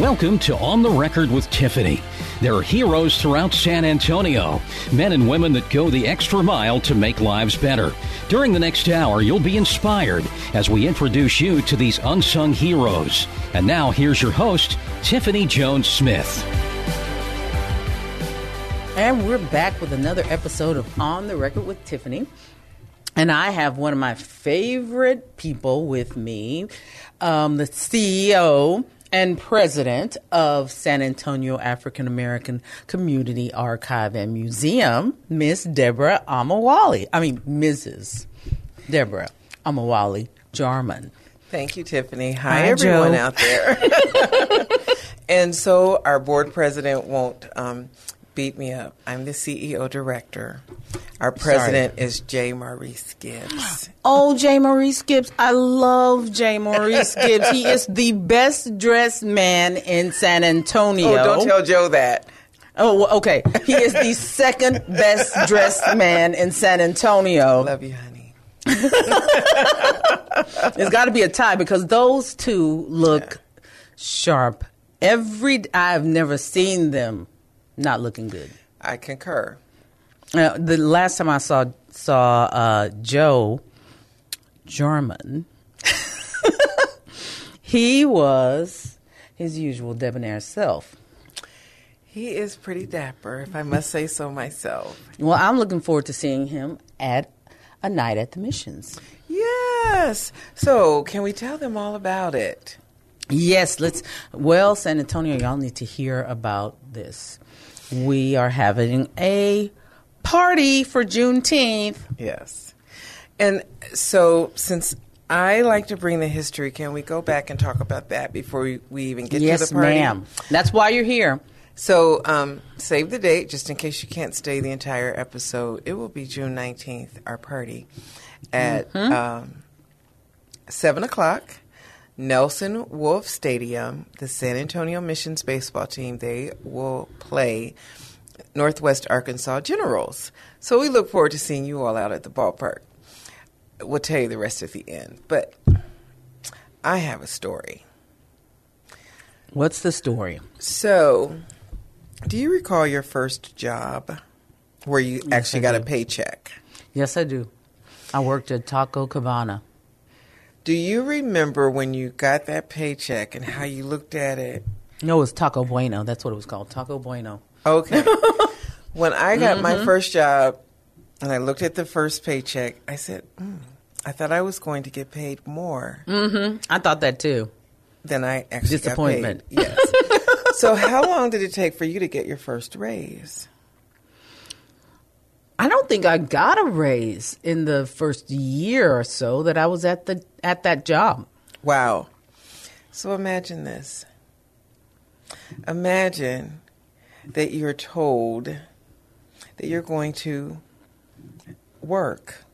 Welcome to On the Record with Tiffany. There are heroes throughout San Antonio, men and women that go the extra mile to make lives better. During the next hour, you'll be inspired as we introduce you to these unsung heroes. And now, here's your host, Tiffany Jones Smith. And we're back with another episode of On the Record with Tiffany. And I have one of my favorite people with me, um, the CEO and president of San Antonio African American Community Archive and Museum, Miss Deborah Omowale. I mean, Mrs. Deborah Omowale Jarmon. Thank you, Tiffany. Hi, Hi, everyone Joe. out there. and so, our board president won't um, beat me up. I'm the CEO director. Our president is J. Maurice Gibbs. Oh, J. Maurice Gibbs. I love J. Maurice Gibbs. He is the best dressed man in San Antonio. Oh, don't tell Joe that. Oh, okay. He is the second best dressed man in San Antonio. Love you, honey. It's got to be a tie because those two look sharp. Every I've never seen them not looking good. I concur. Uh, the last time I saw saw uh, Joe Jarmon, he was his usual debonair self. He is pretty dapper, if I must say so myself. Well, I'm looking forward to seeing him at a night at the missions. Yes. So, can we tell them all about it? Yes, let's. Well, San Antonio, y'all need to hear about this. We are having a party for Juneteenth. Yes. And so, since I like to bring the history, can we go back and talk about that before we, we even get to the party? Yes, ma'am. That's why you're here. So, um, save the date just in case you can't stay the entire episode. It will be June 19th, our party, at Mm-hmm. um, 7 o'clock. Nelson Wolff Stadium, the San Antonio Missions baseball team, they will play Northwest Arkansas Generals. So we look forward to seeing you all out at the ballpark. We'll tell you the rest at the end. But I have a story. What's the story? So, do you recall your first job where you actually I got a paycheck? Yes, I do. I worked at Taco Cabana. Do you remember when you got that paycheck and how you looked at it? No, it was Taco Bueno. That's what it was called. Taco Bueno. Okay. when I got Mm-hmm. my first job and I looked at the first paycheck, I said, mm, I thought I was going to get paid more Mm-hmm. I thought that too. Then I actually Disappointment. got paid. Yes. so, how long did it take for you to get your first raise? I don't think I got a raise in the first year or so that I was at the at that job. Wow. So imagine this. Imagine that you're told that you're going to work.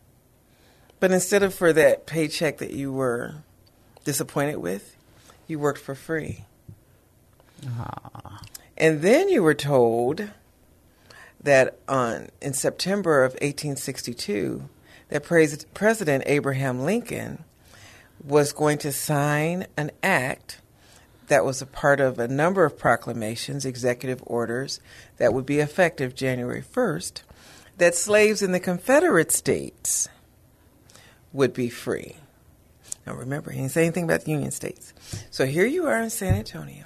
But instead of for that paycheck that you were disappointed with, you worked for free. Ah. And then you were told that on in September of 1862 that pres- President Abraham Lincoln was going to sign an act that was a part of a number of proclamations, executive orders that would be effective January 1st, that slaves in the Confederate States would be free. Now remember, he didn't say anything about the Union States. So here you are in San Antonio.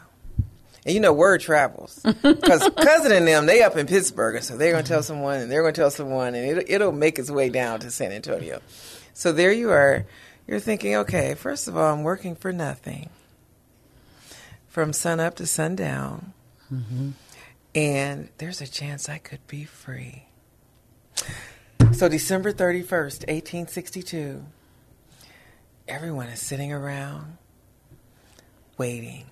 And you know, word travels. Because cousin and them, they up in Pittsburgh, so they're going to tell someone, and they're going to tell someone, and it'll, it'll make its way down to San Antonio. So there you are. You're thinking, okay, first of all, I'm working for nothing from sun up to sundown, mm-hmm. and there's a chance I could be free. So December 31st, 1862, everyone is sitting around waiting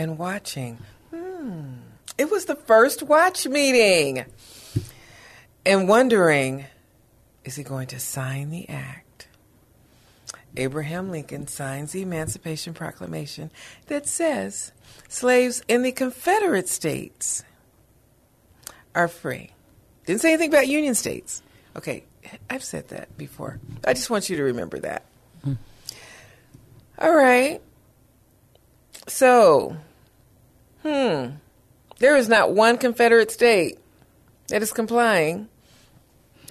and watching. Hmm. It was the first watch meeting. And wondering, is he going to sign the act? Abraham Lincoln signs the Emancipation Proclamation that says slaves in the Confederate States are free. Didn't say anything about Union States. Okay, I've said that before. I just want you to remember that. All right. So, hmm, there is not one Confederate state that is complying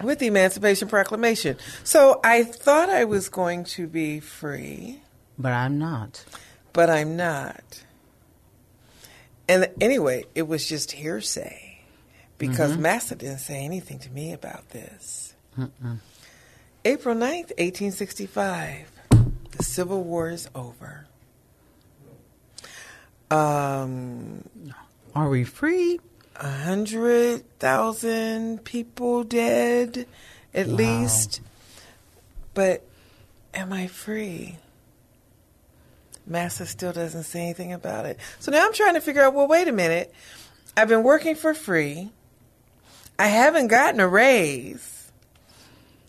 with the Emancipation Proclamation. So I thought I was going to be free, But I'm not. but I'm not. And anyway, it was just hearsay because Massa didn't say anything to me about this. April 9th, 1865, the Civil War is over. Um, Are we free? a hundred thousand people dead, at Wow. least. But am I free? Massa still doesn't say anything about it. So now I'm trying to figure out. Well, wait a minute. I've been working for free. I haven't gotten a raise.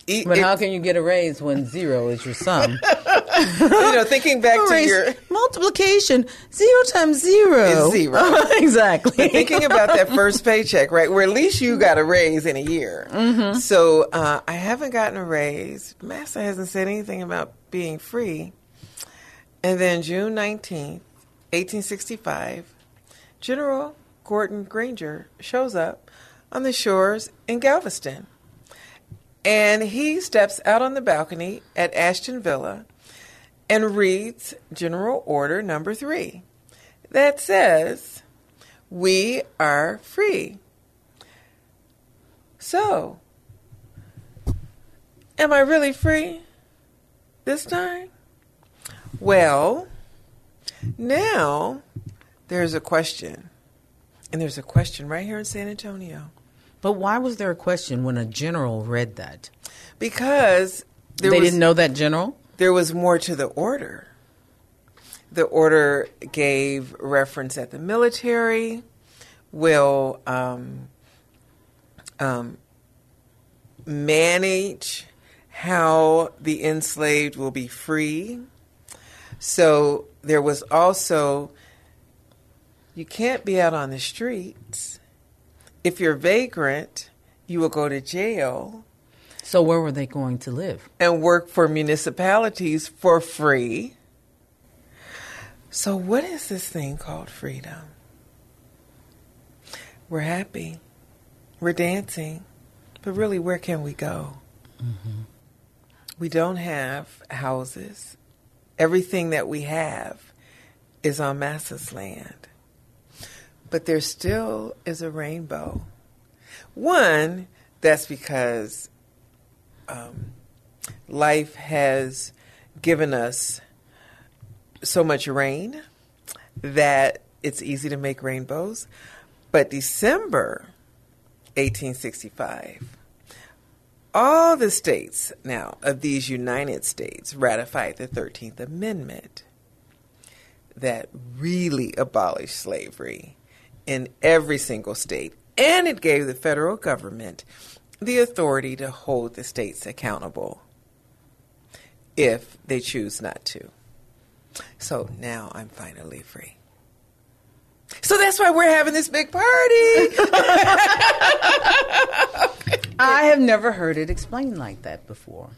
E- But it- how can you get a raise when zero is your sum? you know, thinking back to your multiplication zero times zero Is zero. exactly. thinking about that first paycheck, right? Where at least you got a raise in a year. Mm-hmm. So uh, I haven't gotten a raise. Massa hasn't said anything about being free. And then June 19th, 1865, General Gordon Granger shows up on the shores in Galveston. And he steps out on the balcony at Ashton Villa and reads General Order Number Three that says, We are free. So, am I really free this time? Well, now there's a question. And there's a question right here in San Antonio. but why was there a question when a general read that? Because there they was, didn't know that general. There was more to the order. The order gave reference that the military will um, um, manage how the enslaved will be free. So there was also, you can't be out on the streets. If you're vagrant, you will go to jail So where were they going to live? and work for municipalities for free. So, what is this thing called freedom? We're happy, we're dancing, but really, where can we go? Mm-hmm. We don't have houses. Everything that we have is on Massa's land. But there still is a rainbow. One, that's because um, life has given us so much rain that it's easy to make rainbows. But December 1865, all the states now of these United States ratified the 13th Amendment that really abolished slavery in every single state. And it gave the federal government the authority to hold the states accountable if they choose not to. So now I'm finally free. So that's why we're having this big party. I have never heard it explained like that before.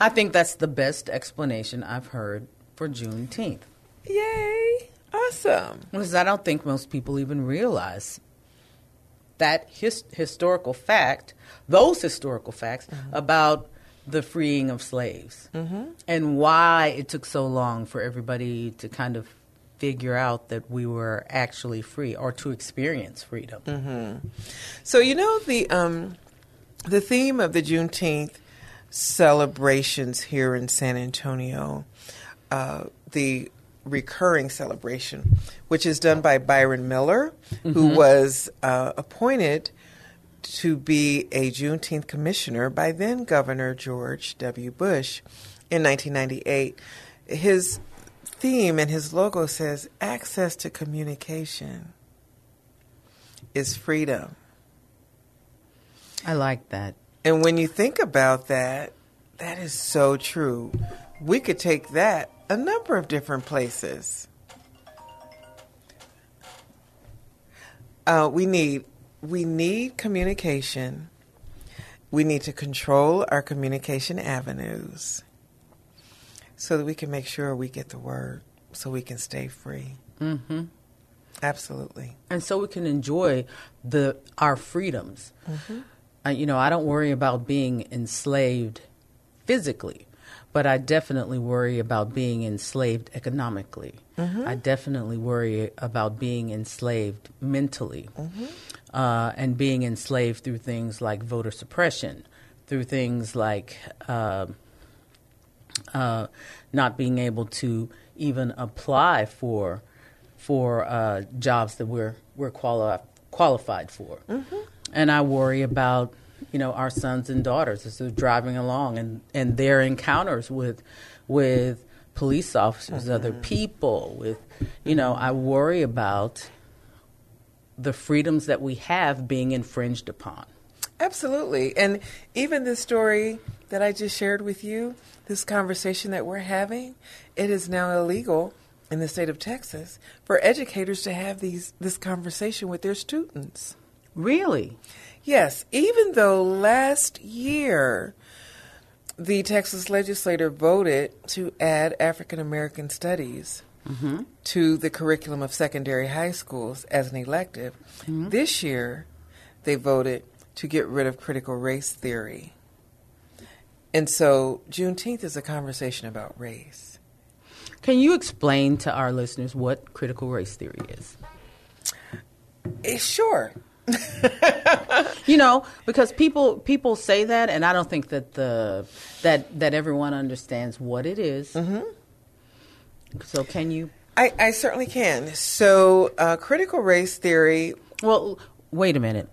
I think that's the best explanation I've heard for Juneteenth. Yay! Awesome. Because I don't think most people even realize that his, historical fact, those historical facts about the freeing of slaves. And why it took so long for everybody to kind of figure out that we were actually free or to experience freedom. So you know the um, the theme of the Juneteenth celebrations here in San Antonio, uh, the recurring celebration, which is done by Byron Miller, who was uh, appointed to be a Juneteenth commissioner by then Governor George W. Bush in 1998. His theme and his logo says access to communication is freedom. I like that. And when you think about that, that is so true. We could take that a number of different places. Uh, we need we need communication. We need to control our communication avenues so that we can make sure we get the word, so we can stay free. Mm-hmm. Absolutely. and so we can enjoy the our freedoms. Uh, you know, I don't worry about being enslaved physically, but I definitely worry about being enslaved economically. I definitely worry about being enslaved mentally, uh, and being enslaved through things like voter suppression, through things like. Uh, uh, not being able to even apply for for uh, jobs that we're we're quali- qualified for. And I worry about you know our sons and daughters as they're driving along and, and their encounters with with police officers, mm-hmm. other people. With you know, I worry about the freedoms that we have being infringed upon. Absolutely. And even this story that I just shared with you, this conversation that we're having, it is now illegal in the state of Texas for educators to have these this conversation with their students. Really? Yes, even though last year the Texas legislature voted to add African American studies to the curriculum of secondary high schools as an elective, this year they voted to get rid of critical race theory. And so Juneteenth is a conversation about race. Can you explain to our listeners what critical race theory is? Eh, sure. You know, because people people say that, and I don't think that the that that everyone understands what it is. Mm-hmm. So, can you? I, I certainly can. So, uh, critical race theory Well, wait a minute.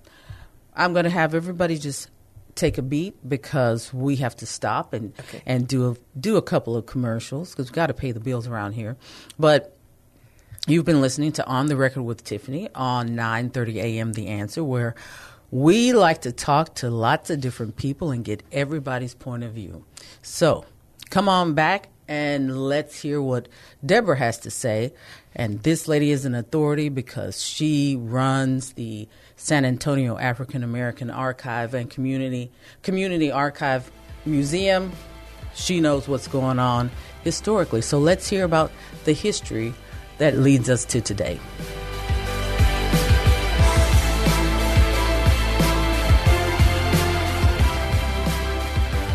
I'm going to have everybody just take a beat because we have to stop and Okay. and do a do a couple of commercials because we got to pay the bills around here. But you've been listening to On the Record with Tiffany on 9:30 a.m. The Answer, where we like to talk to lots of different people and get everybody's point of view. So come on back and let's hear what Deborah has to say. And this lady is an authority because she runs the San Antonio African American Archive and Community Community Archive Museum. She knows what's going on historically. So let's hear about the history that leads us to today.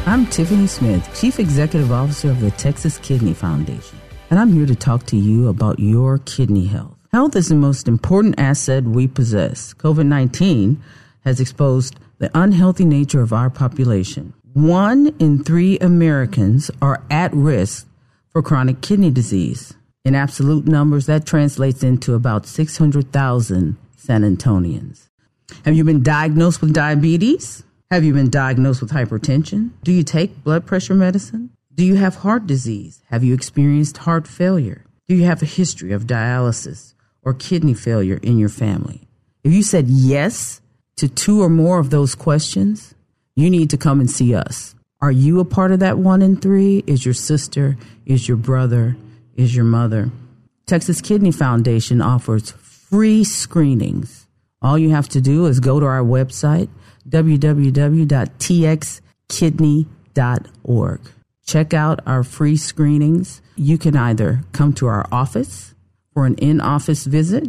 I'm Tiffany Smith, Chief Executive Officer of the Texas Kidney Foundation, and I'm here to talk to you about your kidney health. Health is the most important asset we possess. COVID 19 has exposed the unhealthy nature of our population. One in three Americans are at risk for chronic kidney disease. In absolute numbers, that translates into about 600,000 San Antonians. Have you been diagnosed with diabetes? Have you been diagnosed with hypertension? Do you take blood pressure medicine? Do you have heart disease? Have you experienced heart failure? Do you have a history of dialysis or kidney failure in your family? If you said yes to two or more of those questions, you need to come and see us. Are you a part of that one in three? Is your sister? Is your brother? Is your mother? Texas Kidney Foundation offers free screenings. All you have to do is go to our website, www.txkidney.org. Check out our free screenings. You can either come to our office for an in office visit,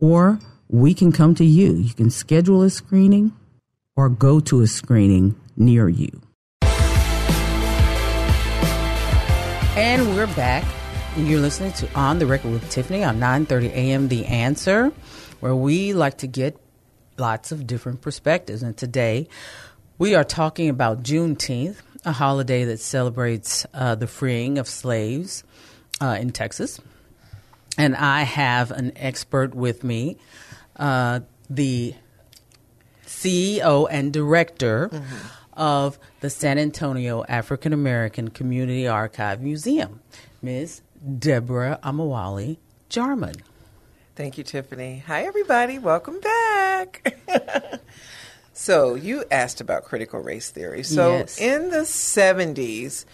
or we can come to you. You can schedule a screening or go to a screening near you. And we're back. You're listening to On the Record with Tiffany on 9:30 a.m. The Answer, where we like to get lots of different perspectives. And today, we are talking about Juneteenth, a holiday that celebrates uh, the freeing of slaves uh, in Texas. And I have an expert with me, uh, the CEO and director of the San Antonio African American Community Archive Museum, Ms. Deborah Omowale Jarmon. Thank you, Tiffany. Hi, everybody. Welcome back. so, you asked about critical race theory. So, Yes. in the 70s,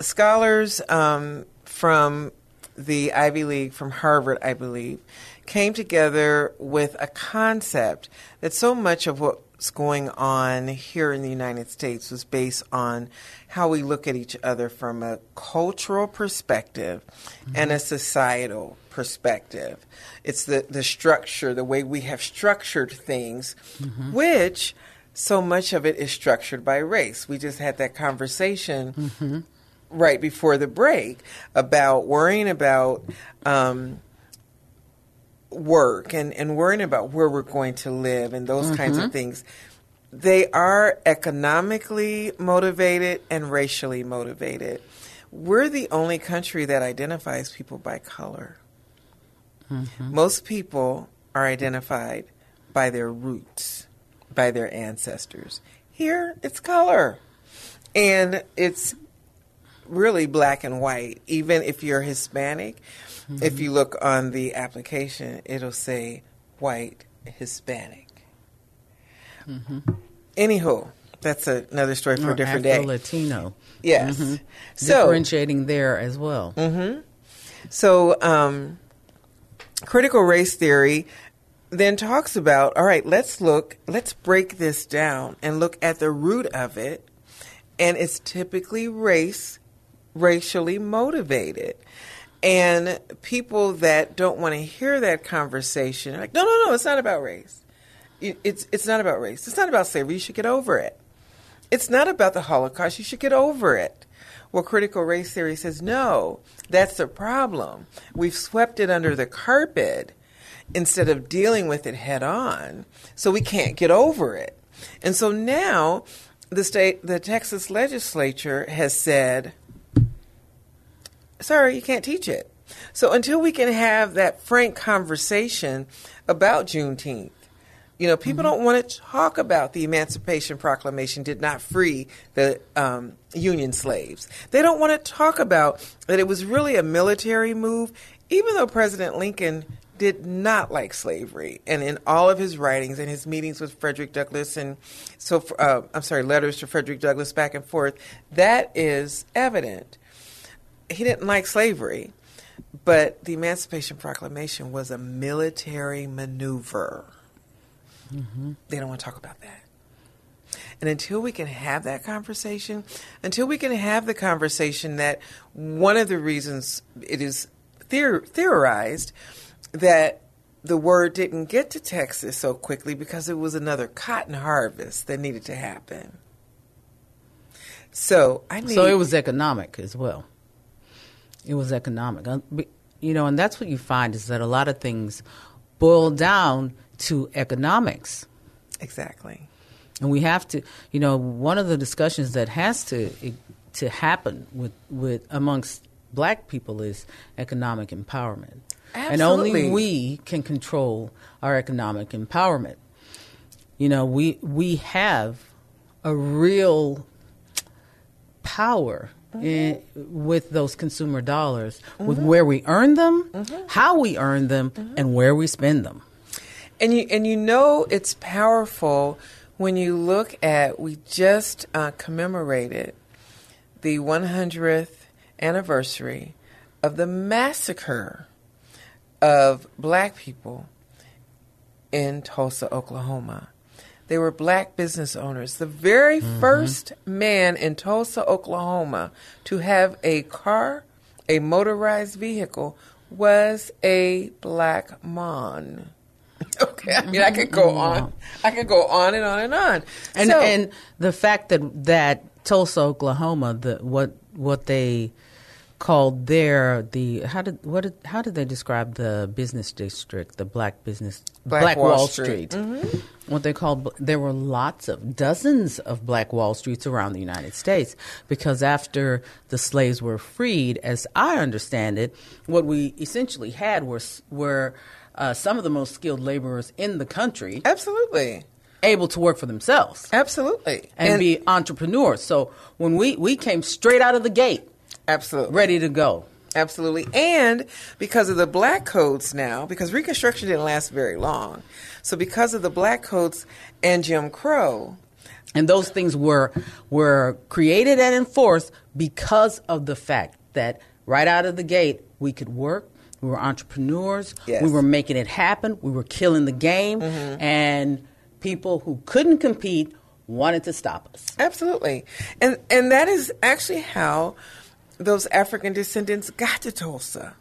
scholars um, from the Ivy League, from Harvard, I believe, came together with a concept that so much of what what's going on here in the United States was based on how we look at each other from a cultural perspective mm-hmm. and a societal perspective. It's the, the structure, the way we have structured things, mm-hmm. which so much of it is structured by race. We just had that conversation mm-hmm. right before the break about worrying about. Um, work and, and worrying about where we're going to live and those mm-hmm. kinds of mm-hmm. things, they are economically motivated and racially motivated. We're the only country that identifies people by color. Mm-hmm. Most people are identified by their roots, by their ancestors. Here, it's color. And it's really black and white. Even if you're Hispanic, Mm-hmm. If you look on the application, it'll say white Hispanic. Mm-hmm. Anywho, that's a, another story for or a different day. Latino. Yes. Mm-hmm. So, Differentiating there as well. Mm-hmm. So, um, critical race theory then talks about all right, let's look, let's break this down and look at the root of it. And it's typically race, racially motivated. And people that don't want to hear that conversation are like, no, no, no, it's not about race. It's, it's not about race. It's not about slavery. You should get over it. It's not about the Holocaust. You should get over it. Well, critical race theory says, no, that's the problem. We've swept it under the carpet instead of dealing with it head on. So we can't get over it. And so now the state, the Texas legislature has said, sir, you can't teach it. So until we can have that frank conversation about Juneteenth, you know, people mm-hmm. don't want to talk about the Emancipation Proclamation did not free the um, Union slaves. They don't want to talk about that it was really a military move, even though President Lincoln did not like slavery. And in all of his writings and his meetings with Frederick Douglass, and so, uh, I'm sorry, letters to Frederick Douglass back and forth, that is evident he didn't like slavery, but the Emancipation Proclamation was a military maneuver. Mm-hmm. They don't want to talk about that. And until we can have that conversation, until we can have the conversation that one of the reasons it is theor- theorized that the word didn't get to Texas so quickly because it was another cotton harvest that needed to happen. So I need. So it was economic as well. It was economic. Uh, you know, and that's what you find is that a lot of things boil down to economics. Exactly. And we have to, you know, one of the discussions that has to to happen with with amongst black people is economic empowerment. Absolutely. And only we can control our economic empowerment. You know, we we have a real power in, with those consumer dollars, with where we earn them, how we earn them, and where we spend them. And you and you know it's powerful when you look at we just uh, commemorated the 100th anniversary of the massacre of black people in Tulsa, Oklahoma. They were black business owners. The very mm-hmm. first man in Tulsa, Oklahoma to have a car, a motorized vehicle, was a black man. Okay, I mean, I could go mm-hmm. on. I could go on and on and on. And so, and the fact that that Tulsa, Oklahoma, the what what they called there the how did what did, how did they describe the business district the black business black, black wall, wall, street, street. Mm-hmm. what they called there were lots of dozens of black wall streets around the united states because after the slaves were freed as i understand it what we essentially had were were uh, some of the most skilled laborers in the country absolutely able to work for themselves absolutely and, and be entrepreneurs so when we we came straight out of the gate Absolutely. Ready to go. Absolutely. And because of the black codes now, because Reconstruction didn't last very long. So because of the black codes and Jim Crow. And those things were were created and enforced because of the fact that right out of the gate we could work, we were entrepreneurs, yes. we were making it happen, we were killing the game, mm-hmm. and people who couldn't compete wanted to stop us. Absolutely. And and that is actually how those African descendants got to Tulsa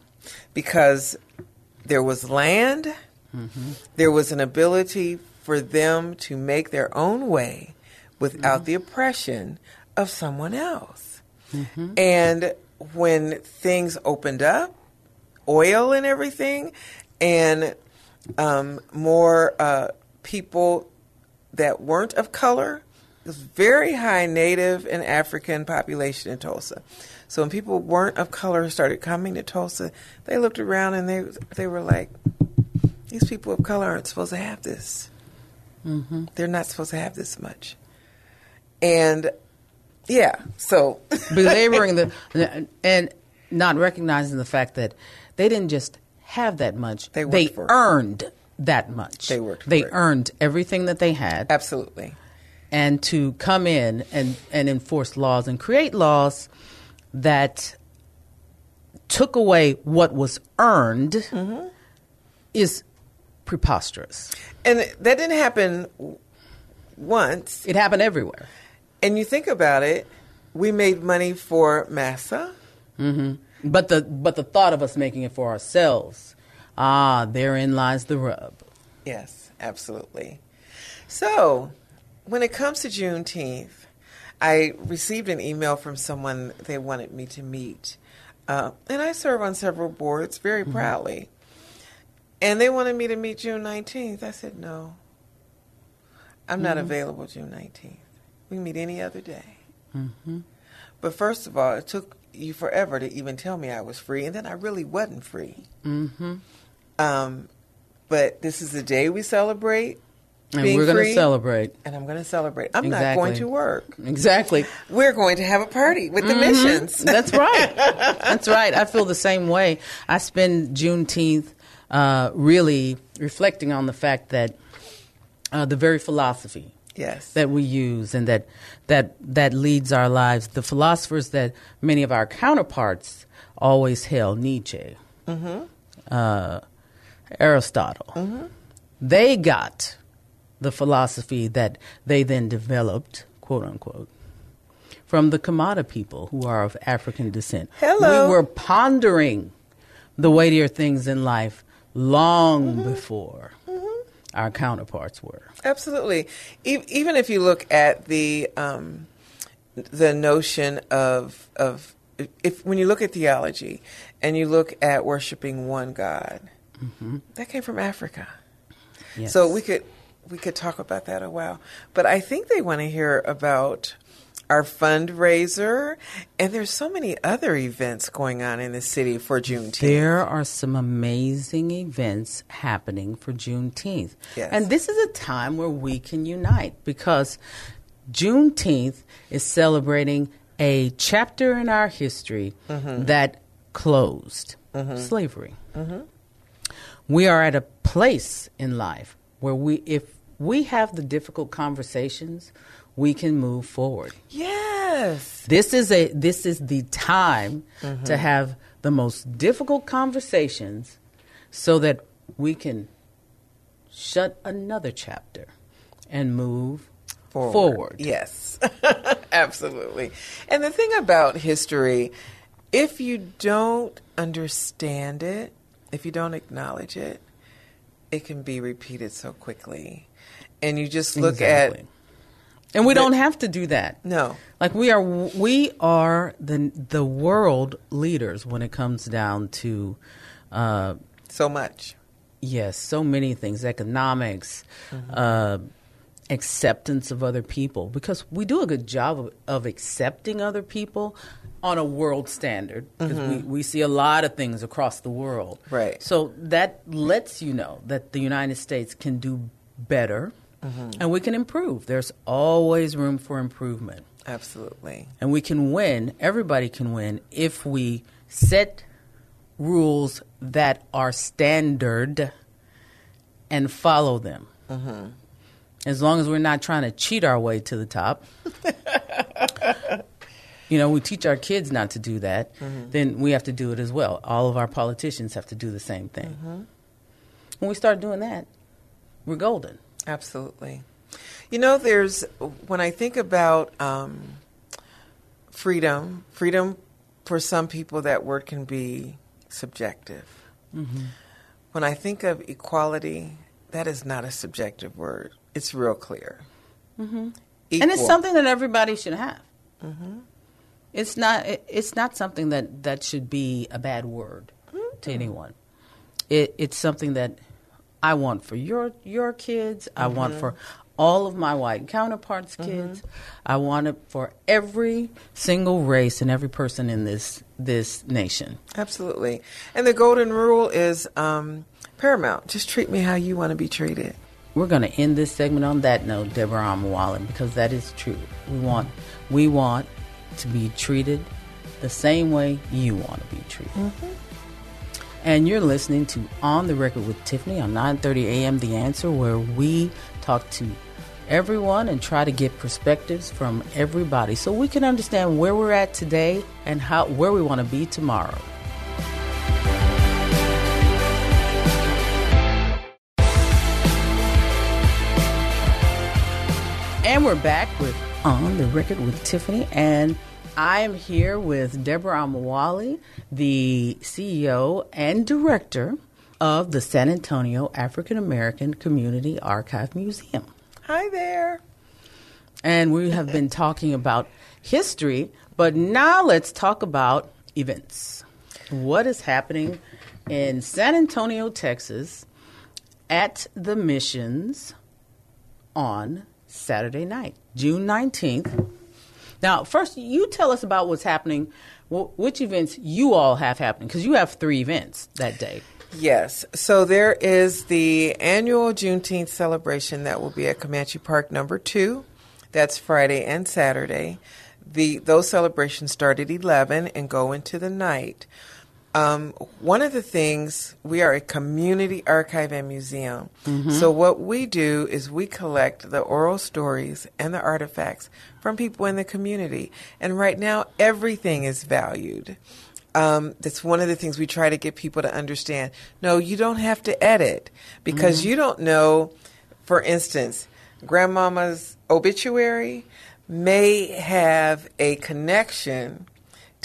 because there was land, mm-hmm. there was an ability for them to make their own way without mm-hmm. the oppression of someone else. Mm-hmm. And when things opened up, oil and everything, and um, more uh, people that weren't of color. it was very high Native and African population in Tulsa. So when people weren't of color started coming to Tulsa, they looked around and they they were like, "These people of color aren't supposed to have this. Mm-hmm. They're not supposed to have this much." And yeah, so belaboring the and not recognizing the fact that they didn't just have that much; they, they earned that much. They worked. They earned everything that they had. Absolutely. And to come in and, and enforce laws and create laws that took away what was earned mm-hmm. is preposterous. And that didn't happen once. It happened everywhere. And you think about it, we made money for massa. Mm-hmm. But the but the thought of us making it for ourselves Ah, therein lies the rub. Yes, absolutely. So, when it comes to Juneteenth, I received an email from someone they wanted me to meet. Uh, and I serve on several boards very mm-hmm. proudly. And they wanted me to meet June 19th. I said, no, I'm not mm-hmm. available June 19th. We meet any other day. Mm-hmm. But first of all, it took you forever to even tell me I was free, and then I really wasn't free. Mm-hmm. Um, but this is the day we celebrate. And we're going to celebrate. And I'm going to celebrate. I'm exactly. not going to work. Exactly. We're going to have a party with the mm-hmm. missions. That's right. That's right. I feel the same way. I spend Juneteenth uh, really reflecting on the fact that uh, the very philosophy yes. that we use and that that that leads our lives. The philosophers that many of our counterparts always held, Nietzsche, mm-hmm. uh, Aristotle. Mm-hmm. They got the philosophy that they then developed, quote unquote, from the Kamada people who are of African descent. Hello. We were pondering the weightier things in life long mm-hmm. before mm-hmm. our counterparts were. Absolutely. E- even if you look at the um, the notion of of if when you look at theology and you look at worshiping one God, Mm-hmm. That came from Africa. Yes. So we could we could talk about that a while. But I think they want to hear about our fundraiser, and there's so many other events going on in the city for Juneteenth. There are some amazing events happening for Juneteenth. Yes. And this is a time where we can unite because Juneteenth is celebrating a chapter in our history mm-hmm. that closed mm-hmm. slavery. Mm-hmm we are at a place in life where we, if we have the difficult conversations, we can move forward. Yes. This is a this is the time mm-hmm. to have the most difficult conversations so that we can shut another chapter and move forward. forward. Yes. Absolutely. And the thing about history, if you don't understand it, if you don't acknowledge it, it can be repeated so quickly. And you just look exactly. at and we don't have to do that. No. Like we are we are the the world leaders when it comes down to uh, so much. Yes, so many things, economics, mm-hmm. uh, acceptance of other people because we do a good job of, of accepting other people on a world standard because mm-hmm. we, we see a lot of things across the world. Right. So that lets you know that the United States can do better mm-hmm. and we can improve. There's always room for improvement. Absolutely. And we can win, everybody can win if we set rules that are standard and follow them. Mm-hmm. As long as we're not trying to cheat our way to the top. you know, we teach our kids not to do that, mm-hmm. then we have to do it as well. All of our politicians have to do the same thing. Mm-hmm. When we start doing that, we're golden. Absolutely. You know, there's when I think about um, freedom, freedom for some people, that word can be subjective. Mm-hmm. When I think of equality, that is not a subjective word. It's real clear. Mm-hmm. And it's something that everybody should have. Mm-hmm. It's not. It's not something that that should be a bad word to anyone. It, it's something that I want for your your kids. I want mm-hmm. for all of my white counterparts' mm-hmm. kids. Mm-hmm. I want it for every single race and every person in this this nation. Absolutely. And the golden rule is um, paramount. Just treat me how you want to be treated. We're going to end this segment on that note, Deborah Omowale, because that is true. We want we want to be treated the same way you want to be treated. Mm-hmm. And you're listening to On the Record with Tiffany on 9:30 a.m. The Answer, where we talk to everyone and try to get perspectives from everybody so we can understand where we're at today and how where we want to be tomorrow. And we're back with On the Record with Tiffany and I am here with Deborah Omowale, the CEO and director of the San Antonio African American Community Archive Museum. Hi there. And we have been talking about history, but now let's talk about events. What is happening in San Antonio, Texas at the missions on Saturday night, June 19th? Now, first, you tell us about what's happening, which events you all have happening, because you have three events that day. Yes. So there is the annual Juneteenth celebration that will be at Comanche Park number two. That's Friday and Saturday. The those celebrations start at eleven and go into the night. Um, one of the things we are a community archive and museum. Mm-hmm. So what we do is we collect the oral stories and the artifacts from people in the community. And right now, everything is valued um, that's one of the things we try to get people to understand. No, you don't have to edit because mm-hmm. you don't know, for instance, grandmama's obituary may have a connection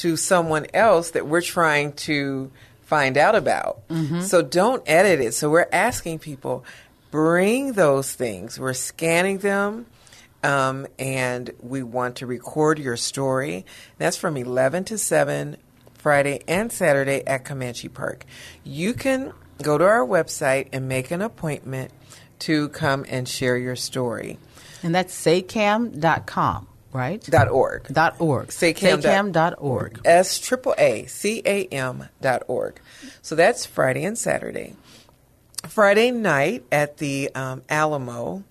to someone else that we're trying to find out about. Mm-hmm. So don't edit it. So we're asking people, bring those things. We're scanning them. Um, and we want to record your story. That's from 11 to 7 Friday, and Saturday at Comanche Park. You can go to our website and make an appointment to come and share your story. And that's saycam.com, right? Dot org. Dot org. Saycam. Dot org. S triple A C A M dot org. So that's Friday and Saturday. Friday night at the um, Alamo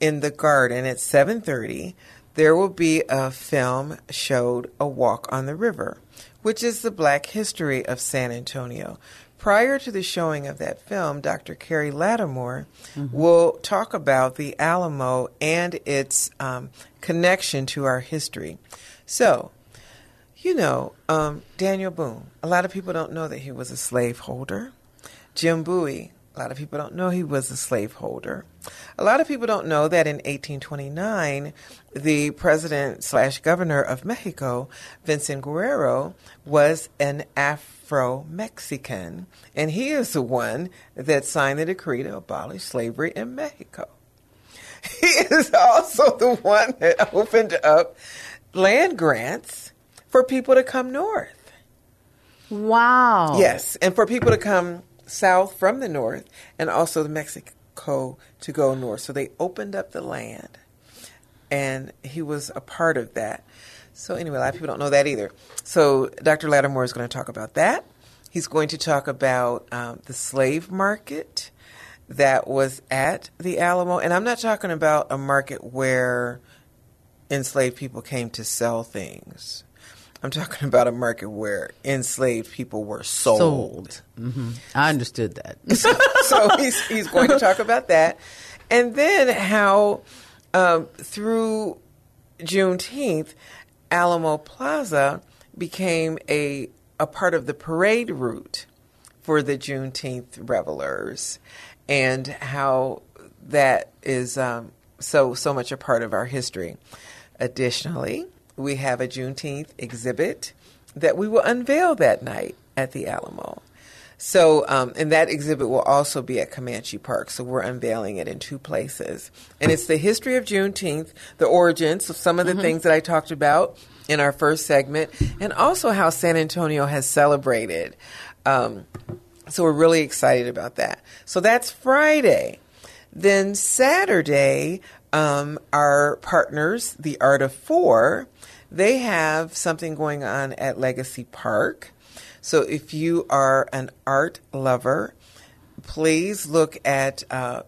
in the garden at 7.30 there will be a film showed a walk on the river which is the black history of San Antonio. Prior to the showing of that film, Dr. Carey Latimore mm-hmm. will talk about the Alamo and its um, connection to our history. So, you know, um, Daniel Boone, a lot of people don't know that he was a slaveholder. Jim Bowie, a lot of people don't know he was a slaveholder. A lot of people don't know that in 1829, the president slash governor of Mexico, Vincent Guerrero, was an Afro Mexican, and he is the one that signed the decree to abolish slavery in Mexico. He is also the one that opened up land grants for people to come north. Wow. Yes, and for people to come south from the north and also the Mexico to go north. So they opened up the land and he was a part of that. So anyway, a lot of people don't know that either. So Dr. Latimore is going to talk about that. He's going to talk about um, the slave market that was at the Alamo, and I'm not talking about a market where enslaved people came to sell things. I'm talking about a market where enslaved people were sold. sold. Mm-hmm. I understood that. so, so he's, he's going to talk about that. And then how um, through Juneteenth, Alamo Plaza became a, a part of the parade route for the Juneteenth revelers and how that is um, so so much a part of our history. Additionally, we have a Juneteenth exhibit that we will unveil that night at the Alamo. So, um, and that exhibit will also be at Comanche Park. So we're unveiling it in two places, and it's the history of Juneteenth, the origins of some of the mm-hmm. things that I talked about in our first segment, and also how San Antonio has celebrated. Um, so we're really excited about that. So that's Friday. Then Saturday, um, our partners, the Art of Four, they have something going on at Legacy Park. So if you are an art lover, please look at uh,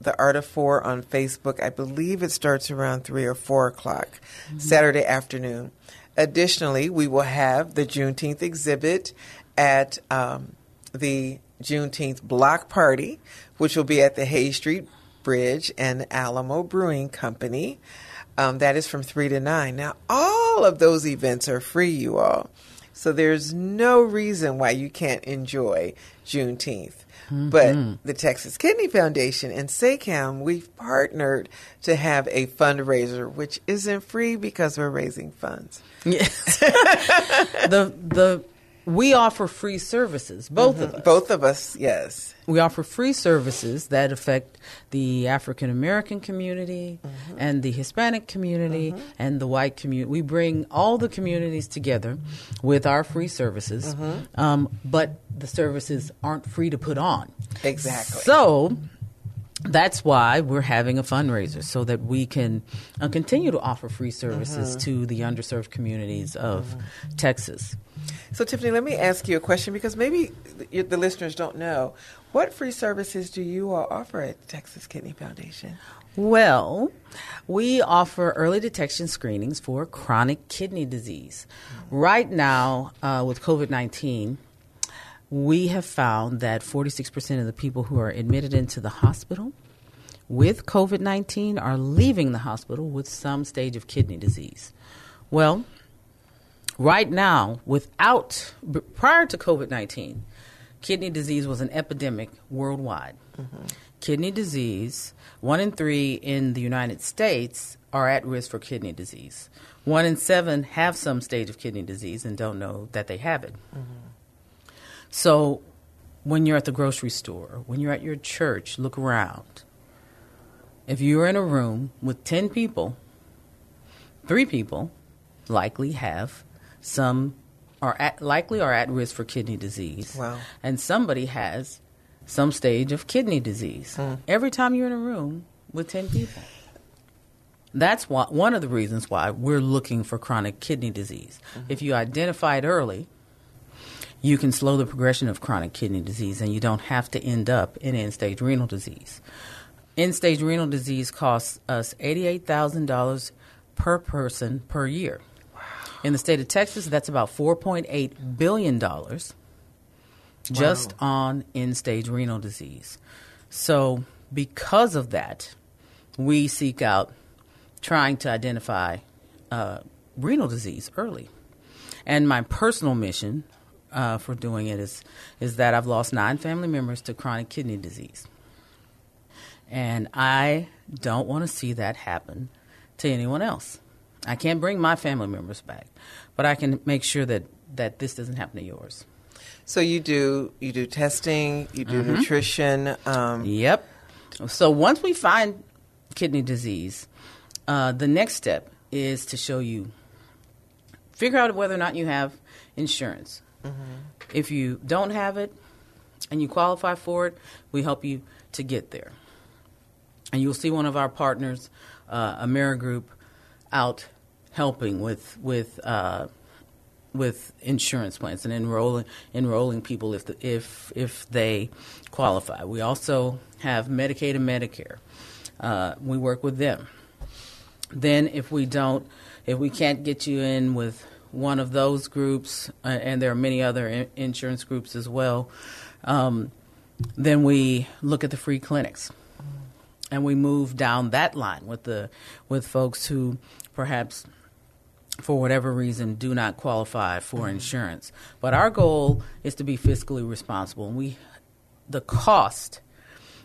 the Art of Four on Facebook. I believe it starts around three or four o'clock mm-hmm. Saturday afternoon. Additionally, we will have the Juneteenth exhibit at um, the Juneteenth block party, which will be at the Hays Street Bridge and Alamo Brewing Company. Um, that is from 3 to 9. Now, all of those events are free, you all. So there's no reason why you can't enjoy Juneteenth. Mm-hmm. But the Texas Kidney Foundation and SACAM, we've partnered to have a fundraiser, which isn't free because we're raising funds. Yes. the the we offer free services, both mm-hmm. of us. Both of us, yes. We offer free services that affect the African American community mm-hmm. and the Hispanic community mm-hmm. and the white community. We bring all the communities together with our free services, mm-hmm. um, but the services aren't free to put on. Exactly. So that's why we're having a fundraiser so that we can uh, continue to offer free services mm-hmm. to the underserved communities of mm-hmm. Texas. So, Tiffany, let me ask you a question because maybe the, listeners don't know. What free services do you all offer at Texas Kidney Foundation? Well, we offer early detection screenings for chronic kidney disease. Mm-hmm. Right now, uh, with COVID 19, we have found that 46% of the people who are admitted into the hospital with COVID 19 are leaving the hospital with some stage of kidney disease. Well, right now, without, prior to COVID 19, kidney disease was an epidemic worldwide. Mm-hmm. Kidney disease, one in three in the United States are at risk for kidney disease. One in seven have some stage of kidney disease and don't know that they have it. Mm-hmm. So when you're at the grocery store, when you're at your church, look around. If you're in a room with 10 people, three people likely have some are at, likely are at risk for kidney disease. Wow. And somebody has some stage of kidney disease. Hmm. Every time you're in a room with 10 people. That's why, one of the reasons why we're looking for chronic kidney disease. Mm-hmm. If you identify it early, you can slow the progression of chronic kidney disease and you don't have to end up in end stage renal disease. End stage renal disease costs us $88,000 per person per year. In the state of Texas, that's about $4.8 billion just wow. on end stage renal disease. So, because of that, we seek out trying to identify uh, renal disease early. And my personal mission uh, for doing it is is that I've lost nine family members to chronic kidney disease, and I don't want to see that happen to anyone else. I can't bring my family members back, but I can make sure that that this doesn't happen to yours. So you do you do testing, you do mm-hmm. nutrition. Um, yep. So once we find kidney disease, uh, the next step is to show you figure out whether or not you have insurance. Mm-hmm. If you don't have it and you qualify for it, we help you to get there. And you'll see one of our partners, uh, Amerigroup, out helping with with uh, with insurance plans and enrolling enrolling people if the, if if they qualify. We also have Medicaid and Medicare. Uh, we work with them. Then, if we don't, if we can't get you in with one of those groups, uh, and there are many other in- insurance groups as well. Um, then we look at the free clinics, and we move down that line with the with folks who perhaps for whatever reason do not qualify for insurance. But our goal is to be fiscally responsible, and we the cost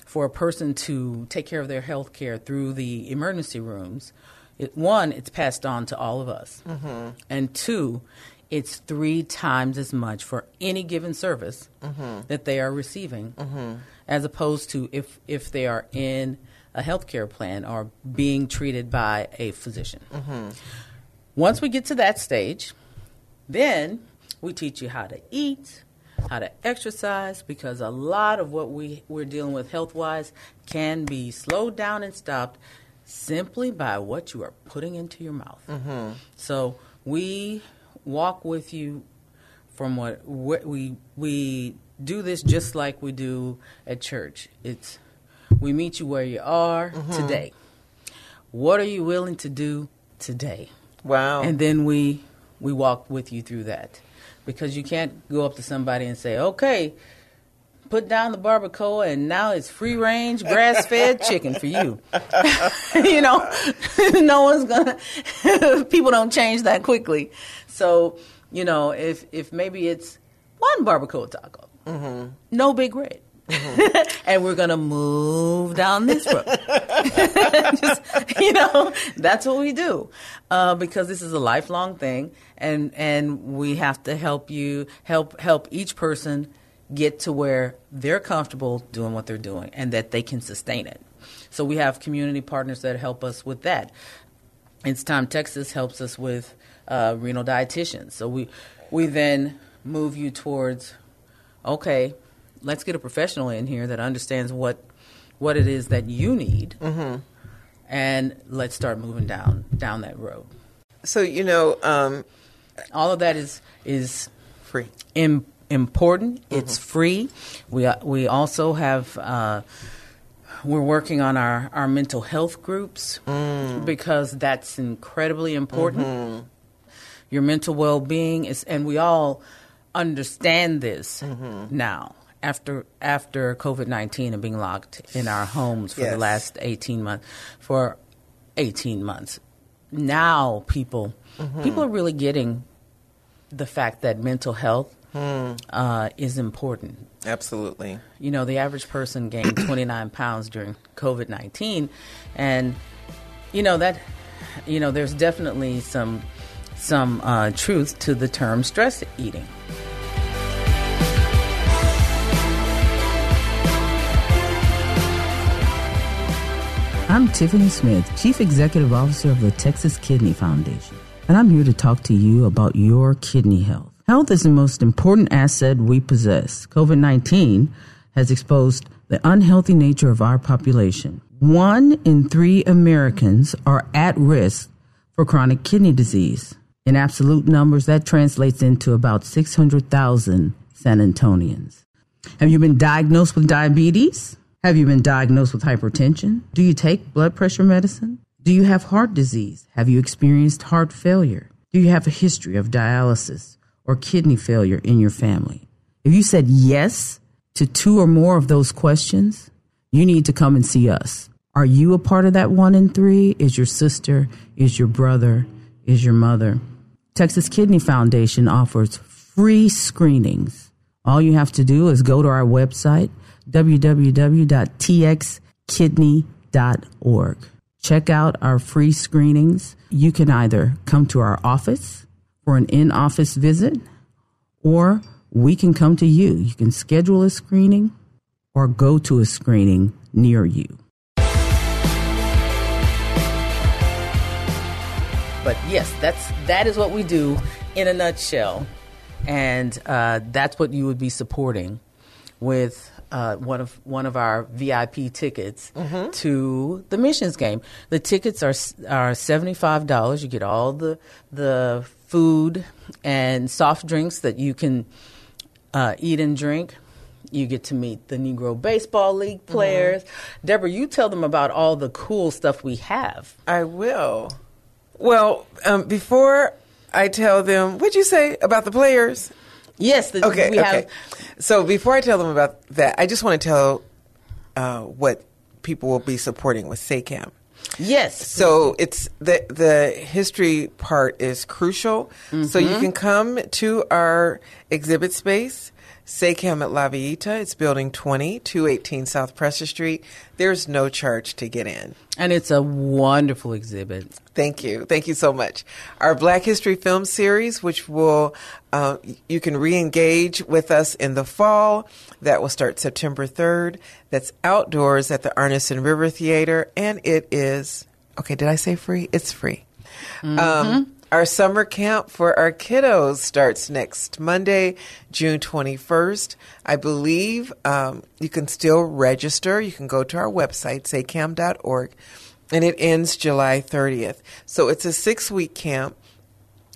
for a person to take care of their health care through the emergency rooms, it, one, it's passed on to all of us. Mm-hmm. And two, it's three times as much for any given service mm-hmm. that they are receiving, mm-hmm. as opposed to if, if they are in a health care plan or being treated by a physician. Once we get to that stage, then we teach you how to eat, how to exercise, because a lot of what we, we're dealing with health wise can be slowed down and stopped simply by what you are putting into your mouth. Mm-hmm. So we walk with you from what, what we we do this just like we do at church. It's we meet you where you are mm-hmm. today. What are you willing to do today? Wow. And then we we walk with you through that. Because you can't go up to somebody and say, "Okay, put down the barbacoa and now it's free range grass fed chicken for you. you know, no one's gonna people don't change that quickly. So, you know, if if maybe it's one barbacoa taco, mm-hmm. no big red. Mm-hmm. and we're gonna move down this road. Just, you know, that's what we do uh, because this is a lifelong thing, and and we have to help you help help each person get to where they're comfortable doing what they're doing and that they can sustain it. So we have community partners that help us with that. It's Time Texas helps us with uh, renal dietitians. So we we then move you towards okay, let's get a professional in here that understands what what it is that you need, mm-hmm. and let's start moving down down that road. So you know, um, all of that is is free. Im- important. Mm-hmm. It's free. We uh, we also have. Uh, we're working on our, our mental health groups mm. because that's incredibly important. Mm-hmm. Your mental well being is, and we all understand this mm-hmm. now after after COVID nineteen and being locked in our homes for yes. the last eighteen months for eighteen months. Now people mm-hmm. people are really getting the fact that mental health mm. uh, is important. Absolutely. You know, the average person gained twenty nine pounds during COVID nineteen, and you know that you know there's definitely some some uh, truth to the term stress eating. I'm Tiffany Smith, Chief Executive Officer of the Texas Kidney Foundation, and I'm here to talk to you about your kidney health. Health is the most important asset we possess. COVID 19 has exposed the unhealthy nature of our population. One in three Americans are at risk for chronic kidney disease. In absolute numbers, that translates into about 600,000 San Antonians. Have you been diagnosed with diabetes? Have you been diagnosed with hypertension? Do you take blood pressure medicine? Do you have heart disease? Have you experienced heart failure? Do you have a history of dialysis or kidney failure in your family? If you said yes to two or more of those questions, you need to come and see us. Are you a part of that one in three? Is your sister? Is your brother? Is your mother? Texas Kidney Foundation offers free screenings. All you have to do is go to our website www.txkidney.org. Check out our free screenings. You can either come to our office for an in office visit or we can come to you. You can schedule a screening or go to a screening near you. But yes, that's that is what we do in a nutshell, and uh, that's what you would be supporting with uh, one of one of our VIP tickets mm-hmm. to the missions game. The tickets are are seventy five dollars. You get all the the food and soft drinks that you can uh, eat and drink. You get to meet the Negro Baseball League mm-hmm. players. Mm-hmm. Deborah, you tell them about all the cool stuff we have. I will. Well, um, before I tell them, what'd you say about the players? Yes. The, okay. okay. Have... So before I tell them about that, I just want to tell uh, what people will be supporting with SACAM. Yes. So it's the the history part is crucial. Mm-hmm. So you mm-hmm. can come to our exhibit space, SACAM at La Villita. It's building 20, 218 South Presa Street. There's no charge to get in. And it's a wonderful exhibit. Thank you. Thank you so much. Our Black History Film Series, which will, uh, you can re engage with us in the fall. That will start September 3rd. That's outdoors at the Arneson River Theater. And it is, okay, did I say free? It's free. Um, our summer camp for our kiddos starts next Monday, June 21st. I believe um, you can still register. You can go to our website, saycam.org, and it ends July 30th. So it's a six week camp.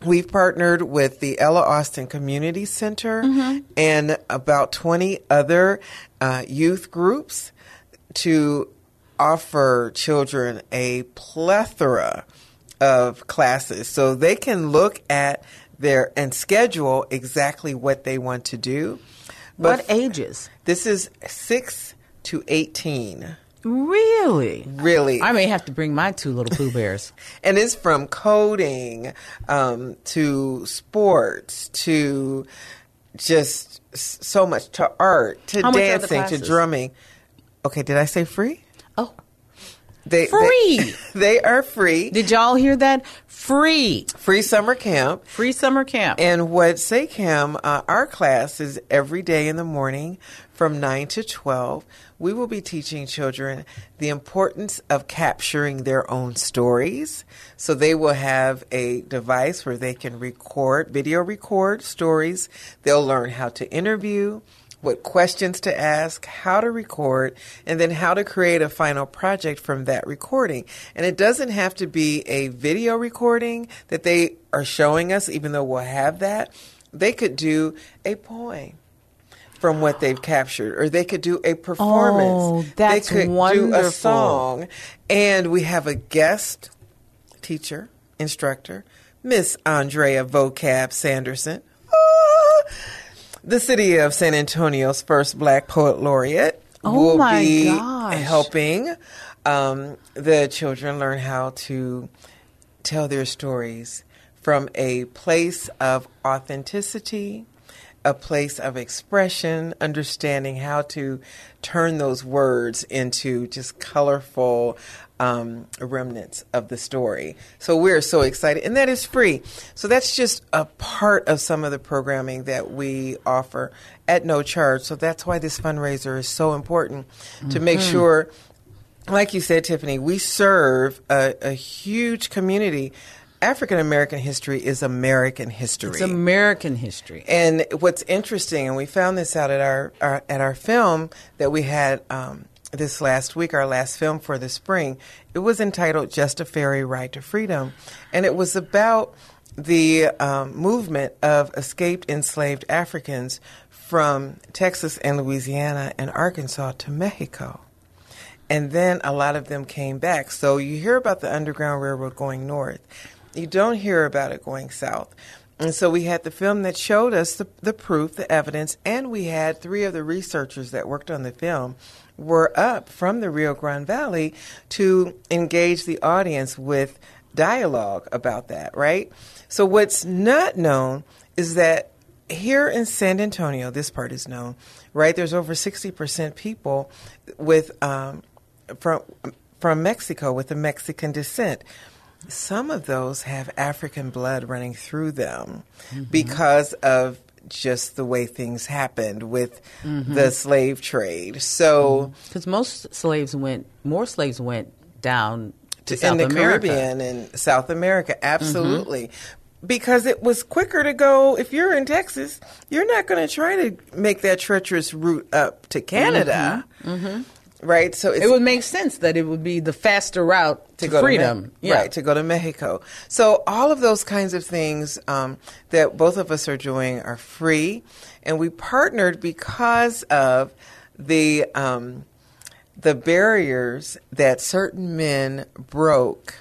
We've partnered with the Ella Austin Community Center and about 20 other uh, youth groups to offer children a plethora of classes so they can look at their and schedule exactly what they want to do. what ages? This is 6 to 18. Really? Really. I may have to bring my two little Pooh Bears. and it's from coding um, to sports to just so much to art to How much are the dancing to drumming. Okay, did I say free? They, Free! They, they are free. did y'all hear that? Free. Free summer camp. Free summer camp. And what SACAM, uh, our class is every day in the morning from 9 to 12. We will be teaching children the importance of capturing their own stories. So they will have a device where they can record, video record stories. They'll learn how to interview, what questions to ask, how to record, and then how to create a final project from that recording. And it doesn't have to be a video recording that they are showing us, even though we'll have that. They could do a poem from what they've captured, or they could do a performance. Oh, that's they could do a song. And we have a guest teacher, instructor, Miss Andrea Vocab Sanderson. Ah! The city of San Antonio's first black poet laureate Oh will be gosh. helping um, the children learn how to tell their stories from a place of authenticity, a place of expression, understanding how to turn those words into just colorful um, remnants of the story. So we're so excited, and that is free. So that's just a part of some of the programming that we offer at no charge. So that's why this fundraiser is so important to make sure like you said, Tiffany, we serve a, a huge community. African American history is American history. it's American history. And what's interesting, and we found this out at our, our at our film that we had um, this last week, our last film for the spring. It was entitled "Just a Ferry Ride to Freedom," and it was about the um, movement of escaped enslaved Africans from Texas and Louisiana and Arkansas to Mexico. And then a lot of them came back. So you hear about the Underground Railroad going north. You don't hear about it going south. And so we had the film that showed us the, the proof, the evidence, and we had three of the researchers that worked on the film were up from the Rio Grande Valley to engage the audience with dialogue about that, right? So what's not known is that here in San Antonio, this part is known, right? There's over 60% people with um, from from Mexico with a Mexican descent. Some of those have African blood running through them mm-hmm. because of just the way things happened with mm-hmm. the slave trade. So mm-hmm. Because most slaves went, more slaves went down to in South the America. Caribbean and South America, absolutely. Because it was quicker to go. If you're in Texas, you're not going to try to make that treacherous route up to Canada, right? So it's Mm-hmm. It would make sense that it would be the faster route to, go freedom. to Me- yeah. right to go to Mexico. So all of those kinds of things um, that both of us are doing are free, and we partnered because of the um, the barriers that certain men broke.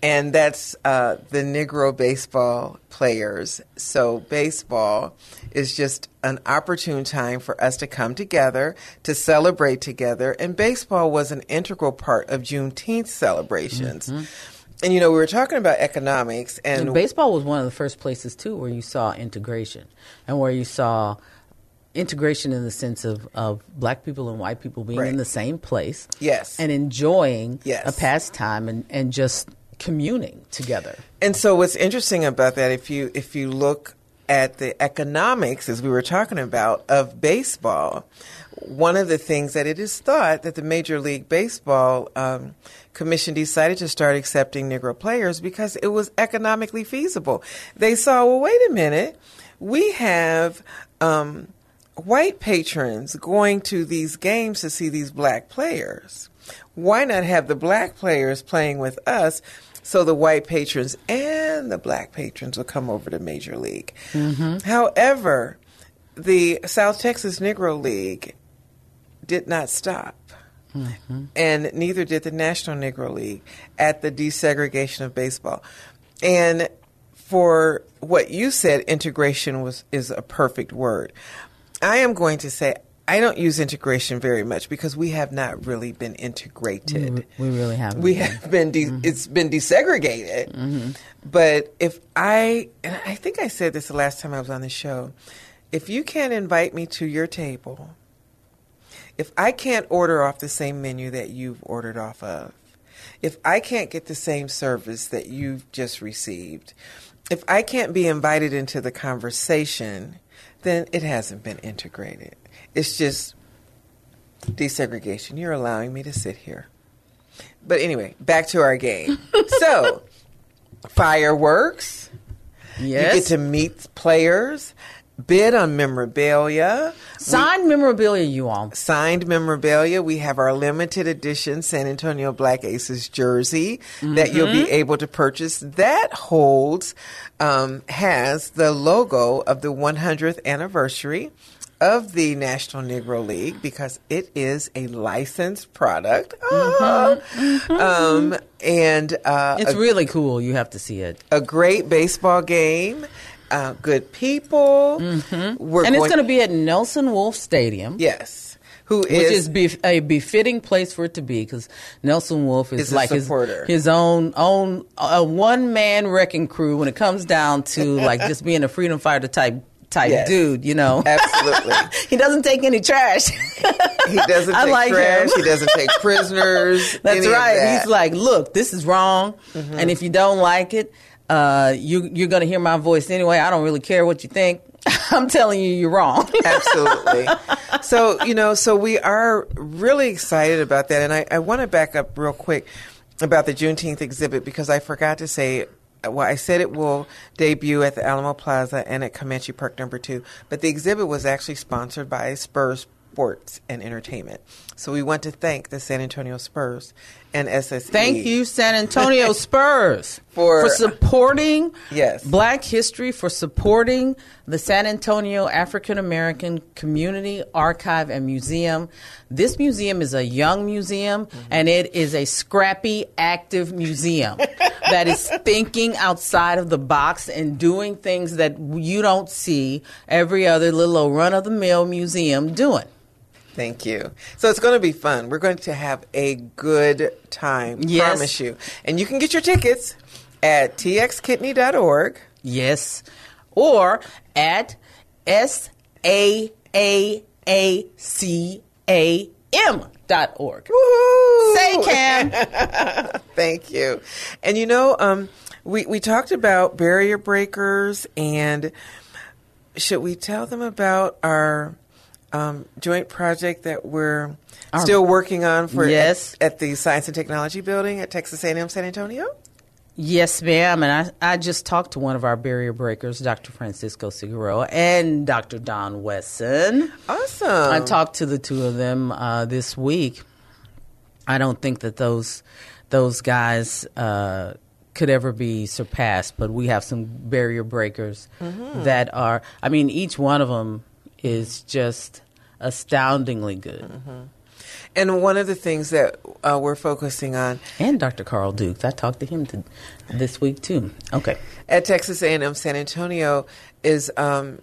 And that's uh, the Negro baseball players. So, baseball is just an opportune time for us to come together, to celebrate together. And baseball was an integral part of Juneteenth celebrations. and you know, we were talking about economics, and, And baseball was one of the first places too where you saw integration and where you saw integration in the sense of, of black people and white people being Right. in the same place Yes. and enjoying Yes. a pastime and, and just communing together. And so what's interesting about that if you if you look at the economics as we were talking about of baseball, one of the things that it is thought that the Major League Baseball um, Commission decided to start accepting Negro players because it was economically feasible. They saw, well, wait a minute, we have um, white patrons going to these games to see these black players. Why not have the black players playing with us so the white patrons and the black patrons will come over to Major League? Mm-hmm. However, the South Texas Negro League did not stop. Mm-hmm. And neither did the National Negro League at the desegregation of baseball. And for what you said, integration was is a perfect word. I am going to say I don't use integration very much because we have not really been integrated. We really haven't. We have been de- mm-hmm. it's been desegregated. Mm-hmm. But if I and I think I said this the last time I was on the show, if you can't invite me to your table, if I can't order off the same menu that you've ordered off of, if I can't get the same service that you've just received, if I can't be invited into the conversation, then it hasn't been integrated. It's just desegregation. You're allowing me to sit here. But anyway, back to our game. so, fireworks. Yes. You get to meet players, bid on memorabilia, Signed memorabilia, you all. signed memorabilia. We have our limited edition San Antonio Black Aces jersey that you'll be able to purchase. That holds, um, has the logo of the 100th anniversary of the National Negro League because it is a licensed product. Ah. Um, and uh, It's a, really cool. You have to see it. a great baseball game. Uh, good people. We're and it's going to be at Nelson Wolff Stadium. yes, who Which is bef- a befitting place for it to be because Nelson Wolff is Is like his, his own own a one man wrecking crew when it comes down to like just being a freedom fighter type type Yes. dude. You know, absolutely. he doesn't take any trash. He doesn't I take like trash. He doesn't take prisoners. That's right. that. Mm-hmm. He's like, look, this is wrong, and if you don't like it, uh, you you're going to hear my voice anyway. I don't really care what you think. I'm telling you, you're wrong. Absolutely. So, you know, so we are really excited about that. And I, I want to back up real quick about the Juneteenth exhibit because I forgot to say, well, I said it will debut at the Alamo Plaza and at Comanche Park number two, but the exhibit was actually sponsored by Spurs Sports and Entertainment. So we want to thank the San Antonio Spurs and SSE. Thank you, San Antonio Spurs, For- supporting Yes. Black history, for supporting the San Antonio African American Community Archive and Museum. This museum is a young museum, mm-hmm. and it is a scrappy, active museum that is thinking outside of the box and doing things that you don't see every other little run of the mill museum doing. Thank you. So it's going to be fun. We're going to have a good time. Yes. Promise you. And you can get your tickets at txkidney.org. Yes. Or at S A A A C A M dot org. Woohoo! Say Cam. Thank you. And you know, um, we, we talked about barrier breakers, and should we tell them about our um, joint project that we're still working on for Yes. at, at the Science and Technology Building at Texas A&M San Antonio? Yes, ma'am. And I, I just talked to one of our barrier breakers, Dr. Francisco Figueroa and Dr. Don Wesson. Awesome. I talked to the two of them uh, this week. I don't think that those those guys uh, could ever be surpassed, but we have some barrier breakers that are. I mean, each one of them is just astoundingly good. And one of the things that uh, we're focusing on And Dr. Carl Dukes, I talked to him to, this week too. Okay. at Texas A&M San Antonio is um,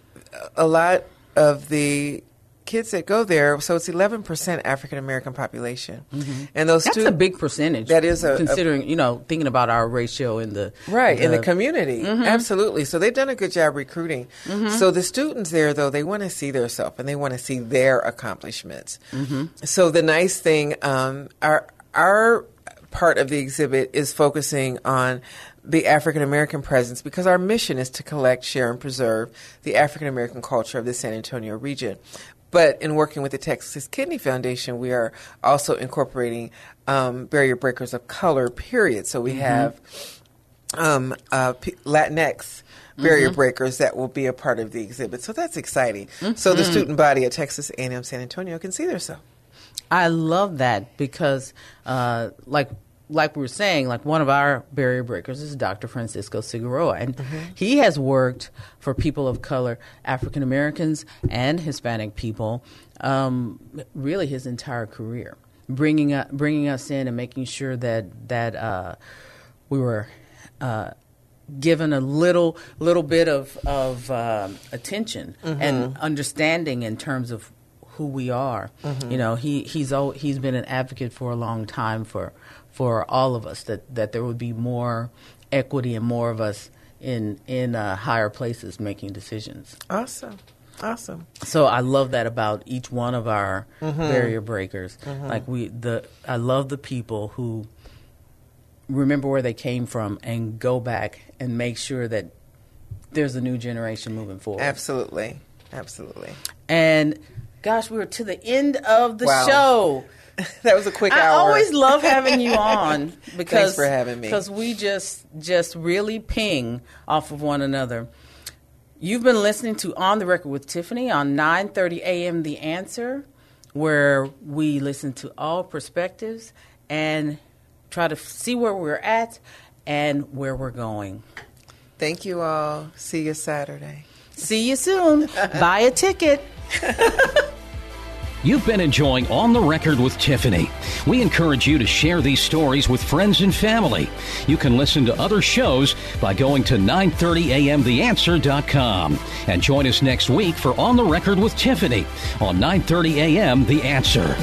a lot of the kids that go there, so it's 11% African American population. And those Mm-hmm. That's stu- a big percentage. That is a- a- considering you know thinking about our ratio in the Right, in the the- community. Mm-hmm. Absolutely. So they've done a good job recruiting. So the students there, though, they want to see their self and they want to see their accomplishments. Mm-hmm. So the nice thing, um, our, our part of the exhibit is focusing on the African American presence because our mission is to collect, share, and preserve the African American culture of the San Antonio region. But in working with the Texas Kidney Foundation, we are also incorporating um, barrier breakers of color, period. So we have um, uh, P- Latinx barrier breakers that will be a part of the exhibit. So that's exciting. So the student body at Texas A&M San Antonio can see themselves. I love that because, uh, like, like we were saying, like one of our barrier breakers is Dr. Francisco Figueroa, and he has worked for people of color, African Americans and Hispanic people, um, really his entire career, bringing uh, bringing us in and making sure that that uh, we were. Uh, given a little little bit of of um, attention and understanding in terms of who we are. You know, he he's he's been an advocate for a long time for for all of us that that there would be more equity and more of us in in uh, higher places making decisions. Awesome. Awesome. So I love that about each one of our barrier breakers. Like we the I love the people who remember where they came from and go back and make sure that there's a new generation moving forward. Absolutely. Absolutely. And gosh, we were to the end of the Wow. show. that was a quick hour. I hour. always love having you on because for having me. Because we just just really ping off of one another. You've been listening to On the Record with Tiffany on 9:30 a.m. The Answer, where we listen to all perspectives and try to see where we're at and where we're going. Thank you all. See you Saturday. See you soon. Buy a ticket. You've been enjoying On the Record with Tiffany. We encourage you to share these stories with friends and family. You can listen to other shows by going to 930amtheanswer.com and join us next week for On the Record with Tiffany on 930 AM The Answer.